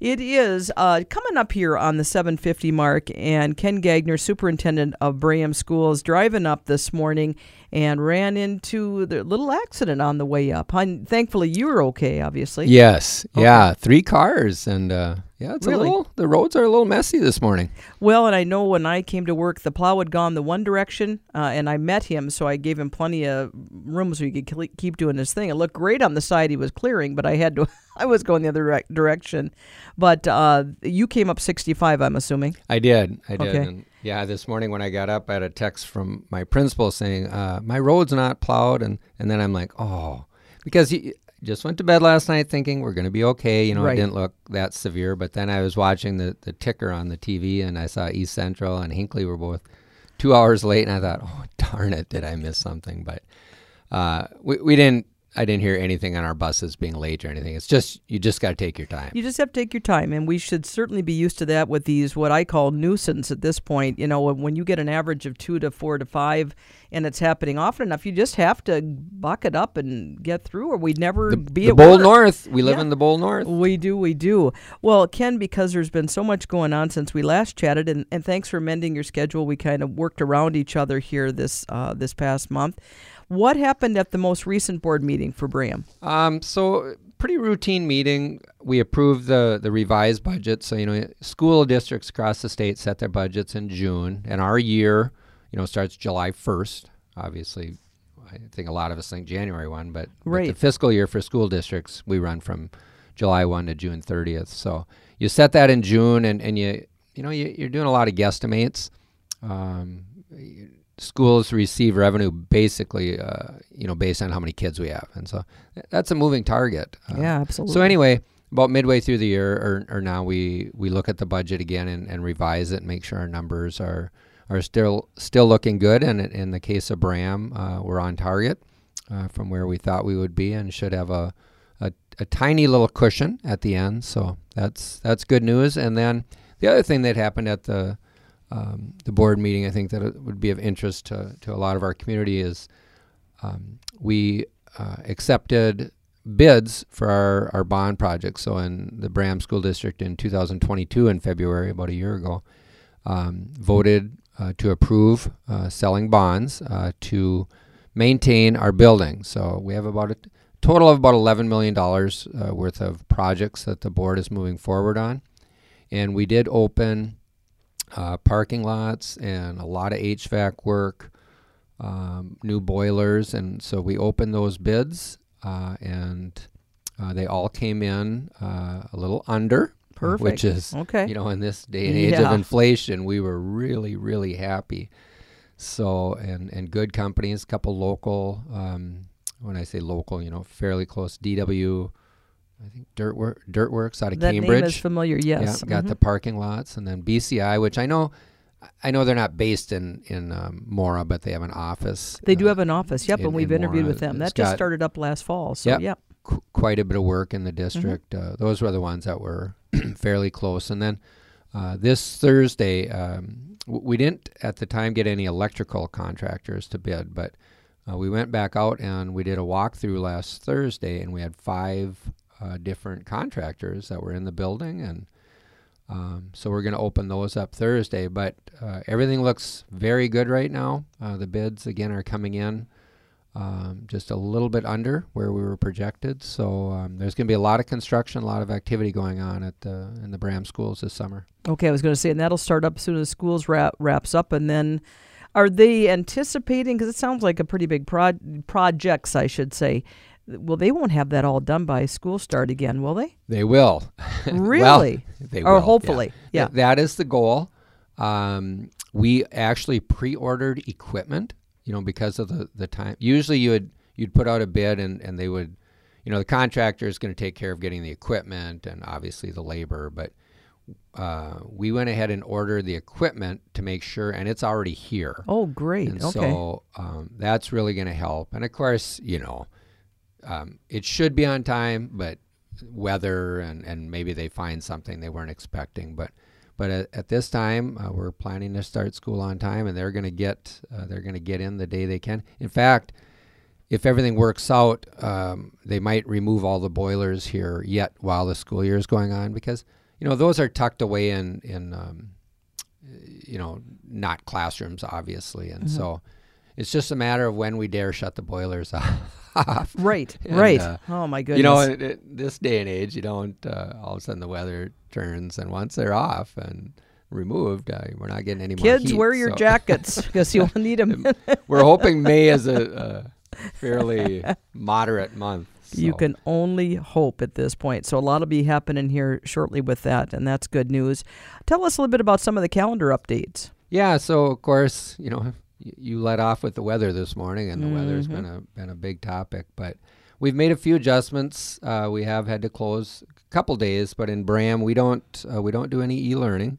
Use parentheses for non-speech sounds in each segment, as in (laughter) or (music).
It is uh, coming up here on the 750 mark, and Ken Gagner, superintendent of Braham Schools, driving up this morning and ran into the little accident on the way up. And thankfully, you were okay, obviously. Yes. Okay. Yeah. Three cars, and uh, yeah, it's really? a little. The roads are a little messy this morning. Well, and I know when I came to work, the plow had gone the one direction, uh, and I met him, so I gave him plenty of room so he could keep doing his thing. It looked great on the side he was clearing, but I had to. (laughs) I was going the other direction. But uh, you came up 65, I'm assuming. I did. I did. Okay. And yeah, this morning when I got up, I had a text from my principal saying, uh, "My road's not plowed," and and then I'm like, "Oh," because he just went to bed last night thinking we're going to be okay. You know, right. it didn't look that severe, but then I was watching the the ticker on the TV, and I saw East Central and Hinckley were both two hours late, and I thought, "Oh, darn it, did I miss something?" But uh, we we didn't I didn't hear anything on our buses being late or anything. It's just you just got to take your time. You just have to take your time, and we should certainly be used to that with these what I call nuisance at this point. You know, when you get an average of two to four to five, and it's happening often enough, you just have to buck it up and get through, or we'd never the, be the Bowl work. North. We live yeah. in the Bold North. We do, we do. Well, Ken, because there's been so much going on since we last chatted, and, and thanks for mending your schedule. We kind of worked around each other here this uh, this past month. What happened at the most recent board meeting for Braham? Um, so pretty routine meeting. We approved the the revised budget. So you know, school districts across the state set their budgets in June, and our year, you know, starts July first. Obviously, I think a lot of us think January one, but, right. but the fiscal year for school districts we run from July one to June thirtieth. So you set that in June, and and you you know you, you, are doing a lot of guesstimates. Um, schools receive revenue basically, uh, you know, based on how many kids we have, and so that's a moving target. Uh, yeah, absolutely. So anyway, about midway through the year, or, or now, we we look at the budget again and, and revise it and make sure our numbers are are still still looking good. And in the case of Braham, uh, we're on target uh, from where we thought we would be, and should have a, a a tiny little cushion at the end. So that's that's good news. And then the other thing that happened at the um, the board meeting, I think that it would be of interest to, to a lot of our community is um, we uh, accepted bids for our, our bond project. So in the Braham School District in 2022 in February, about a year ago, um, voted uh, to approve uh, selling bonds uh, to maintain our building. So we have about a total of about $11 million uh, worth of projects that the board is moving forward on. And we did open uh, parking lots and a lot of HVAC work, um, new boilers, and so we opened those bids, uh, and uh, they all came in uh, a little under. Perfect. Which is, okay. you know, in this day and age yeah. of inflation, we were really, really happy. So, and and good companies, a couple local. Um, when I say local, you know, fairly close. DW I think Dirt Work, Dirt Works out of that Cambridge. That name is familiar. Yes. Yeah, got mm-hmm. the parking lots, and then BCI, which I know, I know they're not based in in um, Mora, but they have an office. They uh, do have an office. Yep, in, and we've interviewed Mora. with them. That just started up last fall. So yep, yep. Qu- quite a bit of work in the mm-hmm. district. Mm-hmm. Uh, those were the ones that were (clears throat) fairly close, and then. Uh, this Thursday, um, we didn't at the time get any electrical contractors to bid, but uh, we went back out and we did a walkthrough last Thursday, and we had five uh, different contractors that were in the building, and um, so we're going to open those up Thursday. But uh, everything looks very good right now. Uh, the bids again are coming in um, just a little bit under where we were projected. So um, there's going to be a lot of construction, a lot of activity going on at the in the Braham schools this summer. Okay, I was going to say, and that'll start up as soon as schools wrap, wraps up, and then. Are they anticipating? Because it sounds like a pretty big pro- projects, I should say. Well, they won't have that all done by school start again, will they? They will. (laughs) Really? well, they or will. hopefully, yeah. yeah. Th- that is the goal. Um, we actually pre-ordered equipment, you know, because of the, the time. Usually, you would you'd put out a bid, and, and they would, you know, the contractor is going to take care of getting the equipment and obviously the labor, but uh, we went ahead and ordered the equipment to make sure, and it's already here. Oh, great! And okay. So um, that's really going to help. And of course, you know, um, it should be on time, but weather and, and maybe they find something they weren't expecting. But but at, at this time, uh, we're planning to start school on time, and they're going to get uh, they're going to get in the day they can. In fact, if everything works out, um, they might remove all the boilers here yet while the school year is going on because you know, those are tucked away in in um, you know not classrooms, obviously, and Mm-hmm. so it's just a matter of when we dare shut the boilers (laughs) off. Right, And, right. uh, oh my goodness. You know, it, it, this day and age, you don't uh, all of a sudden the weather turns, and once they're off and removed, uh, we're not getting any more Kids, wear your so- jackets (laughs) because you'll (laughs) need them. We're hoping May is a, a fairly moderate month. You can only hope at this point. So a lot will be happening here shortly with that, and that's good news. Tell us a little bit about some of the calendar updates. Yeah, so of course, you know, you let off with the weather this morning, and the weather's Mhm. been a been a big topic. But we've made a few adjustments. Uh, we have had to close a couple days, but in Braham, we don't uh, we don't do any e-learning.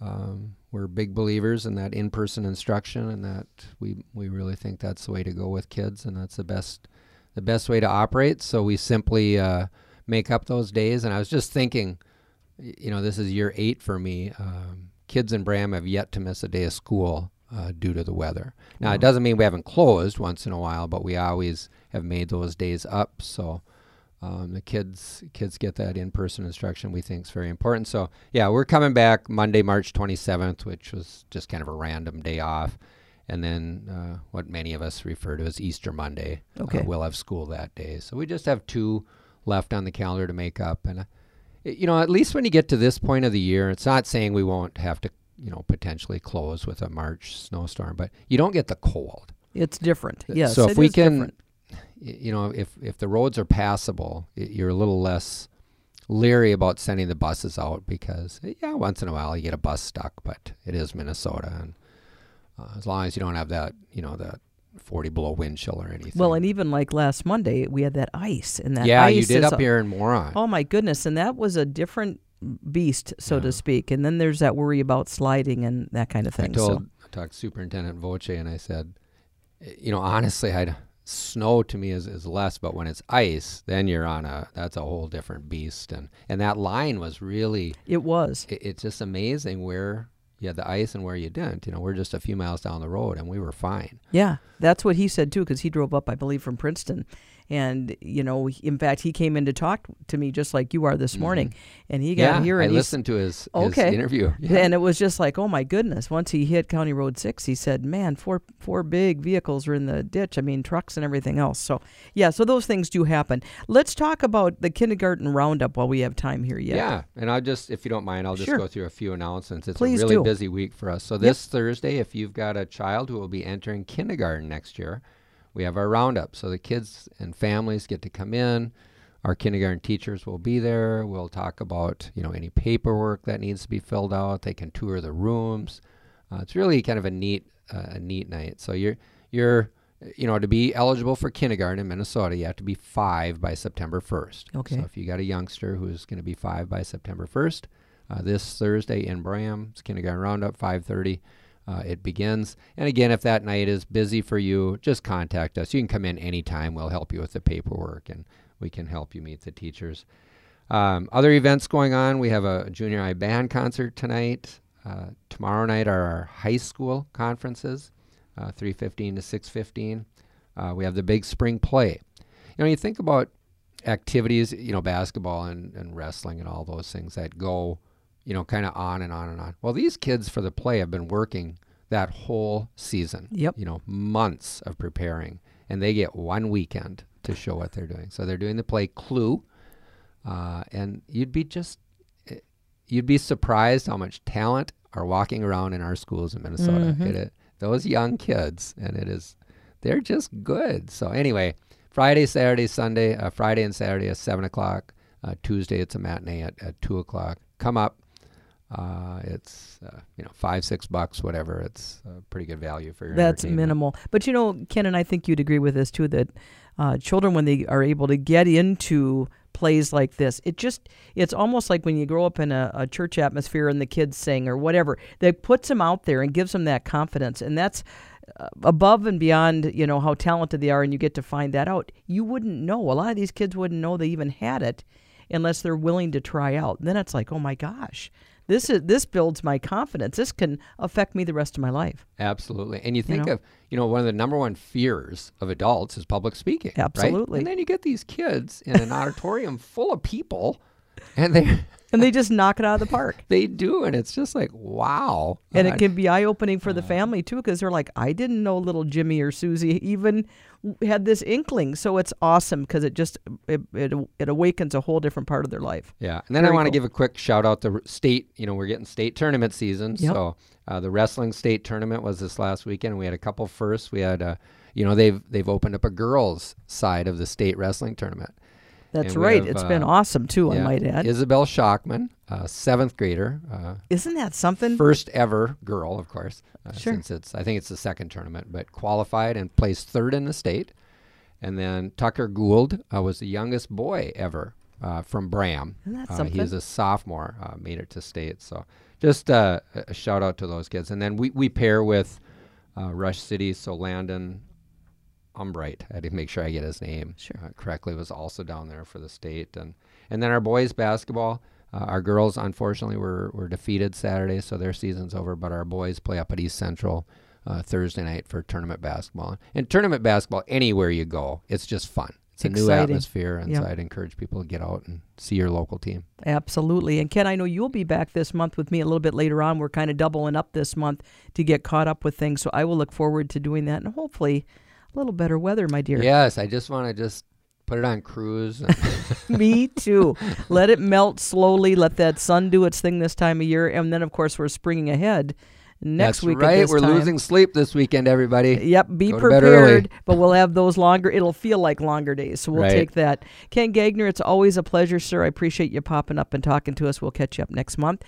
Um, we're big believers in that in-person instruction, and that we we really think that's the way to go with kids, and that's the best the best way to operate. So we simply uh, make up those days. And I was just thinking, you know, this is year eight for me. Um, kids in Braham have yet to miss a day of school uh, due to the weather. Now, Wow. it doesn't mean we haven't closed once in a while, but we always have made those days up. So um, the kids kids get that in-person instruction we think is very important. So yeah, we're coming back Monday, March 27th, which was just kind of a random day off. And then uh, what many of us refer to as Easter Monday. Uh, Okay. we'll have school that day. So we just have two left on the calendar to make up. And, uh, you know, at least when you get to this point of the year, it's not saying we won't have to, you know, potentially close with a March snowstorm, but you don't get the cold. It's different. Yes. so if we can, different. you know, if, if the roads are passable, you're a little less leery about sending the buses out because, yeah, once in a while you get a bus stuck, but it is Minnesota. And uh, as long as you don't have that, you know, that 40 below wind chill or anything. Well, and even like last Monday, we had that ice, and that yeah, ice you did up a- here in Mora. Oh my goodness, and that was a different beast, so Yeah. to speak. And then there's that worry about sliding and that kind of thing. I told so I talked to Superintendent Voce and I said, "Eh, you know, honestly, I'd snow to me is, is less, but when it's ice, then you're on a that's a whole different beast. And and that line was really it was. it, it's just amazing where you had the ice and where you didn't. You know, we're just a few miles down the road and we were fine. Yeah, that's what he said too, because he drove up, I believe, from Princeton, and you know, in fact, he came in to talk to me just like you are this morning, and he got Mm-hmm. yeah, here I and s- listened to his, his Okay. interview. (laughs) Yeah. And it was just like, oh my goodness! Once he hit County Road Six, he said, "Man, four four big vehicles are in the ditch. I mean, trucks and everything else." So, yeah, so those things do happen. Let's talk about the kindergarten roundup while we have time here yet. Yeah, and I'll just, if you don't mind, I'll just Sure. go through a few announcements. It's Please a really do. busy week for us. So this Thursday, if you've got a child who will be entering kindergarten next year, we have our roundup. So the kids and families get to come in. Our kindergarten teachers will be there. We'll talk about you know any paperwork that needs to be filled out. They can tour the rooms. Uh, it's really kind of a neat uh, a neat night. So you're you're you know to be eligible for kindergarten in Minnesota, you have to be five by September 1st. Okay. So if you got a youngster who's going to be five by September 1st, uh, this Thursday in Braham, it's kindergarten roundup, 5:30. Uh, it begins. And again, if that night is busy for you, just contact us. You can come in anytime. We'll help you with the paperwork and we can help you meet the teachers. Um, other events going on. We have a junior high band concert tonight. Uh, tomorrow night are our high school conferences, uh, 3:15 to 6:15. Uh, we have the big spring play. You know, you think about activities, you know, basketball and, and wrestling and all those things that go, you know, kind of on and on and on. Well, these kids for the play have been working that whole season. Yep. You know, months of preparing, and they get one weekend to show what they're doing. So they're doing the play Clue, uh, and you'd be just, eh, you'd be surprised how much talent are walking around in our schools in Minnesota. Mhm. It, it- those young kids, and it is, they're just good. So anyway, Friday, Saturday, Sunday, uh, Friday and Saturday at seven o'clock. Uh, Tuesday it's a matinee at, at two o'clock. Come up. Uh, it's uh, you know five six bucks whatever. It's a pretty good value for your. That's minimal. But you know, Ken and I think you'd agree with this too that uh, children, when they are able to get into plays like this, it just, it's almost like when you grow up in a, a church atmosphere and the kids sing or whatever, that puts them out there and gives them that confidence. And that's uh, above and beyond, you know, how talented they are and you get to find that out. You wouldn't know. A lot of these kids wouldn't know they even had it unless they're willing to try out. then it's like, oh my gosh. This is this builds my confidence. This can affect me the rest of my life. Absolutely. And you think know? of, you know, one of the number one fears of adults is public speaking. right? Absolutely. And then you get these kids in an auditorium full of people and they and they just knock it out of the park. (laughs) they do, and it's just like wow. And Uh, it can be eye opening for the family too, because they're like, I didn't know little Jimmy or Susie even had this inkling. So it's awesome because it just it, it it awakens a whole different part of their life. Yeah, and then I want to cool. give a quick shout out to state. You know, we're getting state tournament season, Yep. so uh, the wrestling state tournament was this last weekend. We had a couple firsts. We had, uh, you know, they've they've opened up a girls' side of the state wrestling tournament. That's And right. have, It's been uh, awesome too. I might add. Isabel Schockman, uh, seventh grader, uh, Isn't that something? first ever girl, of course, uh, Sure. since it's I think it's the second tournament, but qualified and placed third in the state. And then Tucker Gould uh, was the youngest boy ever uh, from Braham. Isn't that Uh, something? he's a sophomore, uh, made it to state. So just uh, a shout out to those kids. And then we, we pair with uh, Rush City, so Landon Umbright. I had to make sure I get his name Sure. uh, correctly. Was also down there for the state, and and then our boys basketball. Uh, our girls, unfortunately, were were defeated Saturday, so their season's over. But our boys play up at East Central uh, Thursday night for tournament basketball. And tournament basketball, anywhere you go, it's just fun. It's a new atmosphere, and Yep. so I'd encourage people to get out and see your local team. Absolutely. And Ken, I know you'll be back this month with me a little bit later on. We're kind of doubling up this month to get caught up with things. So I will look forward to doing that and hopefully a little better weather, my dear. Yes, I just want to just put it on cruise. and- (laughs) (laughs) Me too. Let it melt slowly. Let that sun do its thing this time of year. And then, of course, we're springing ahead next That's week. right. We're time. losing sleep this weekend, everybody. Yep, be Go to bed early. prepared. But we'll have those longer. It'll feel like longer days, so we'll Right. take that. Ken Gagner, it's always a pleasure, sir. I appreciate you popping up and talking to us. We'll catch you up next month.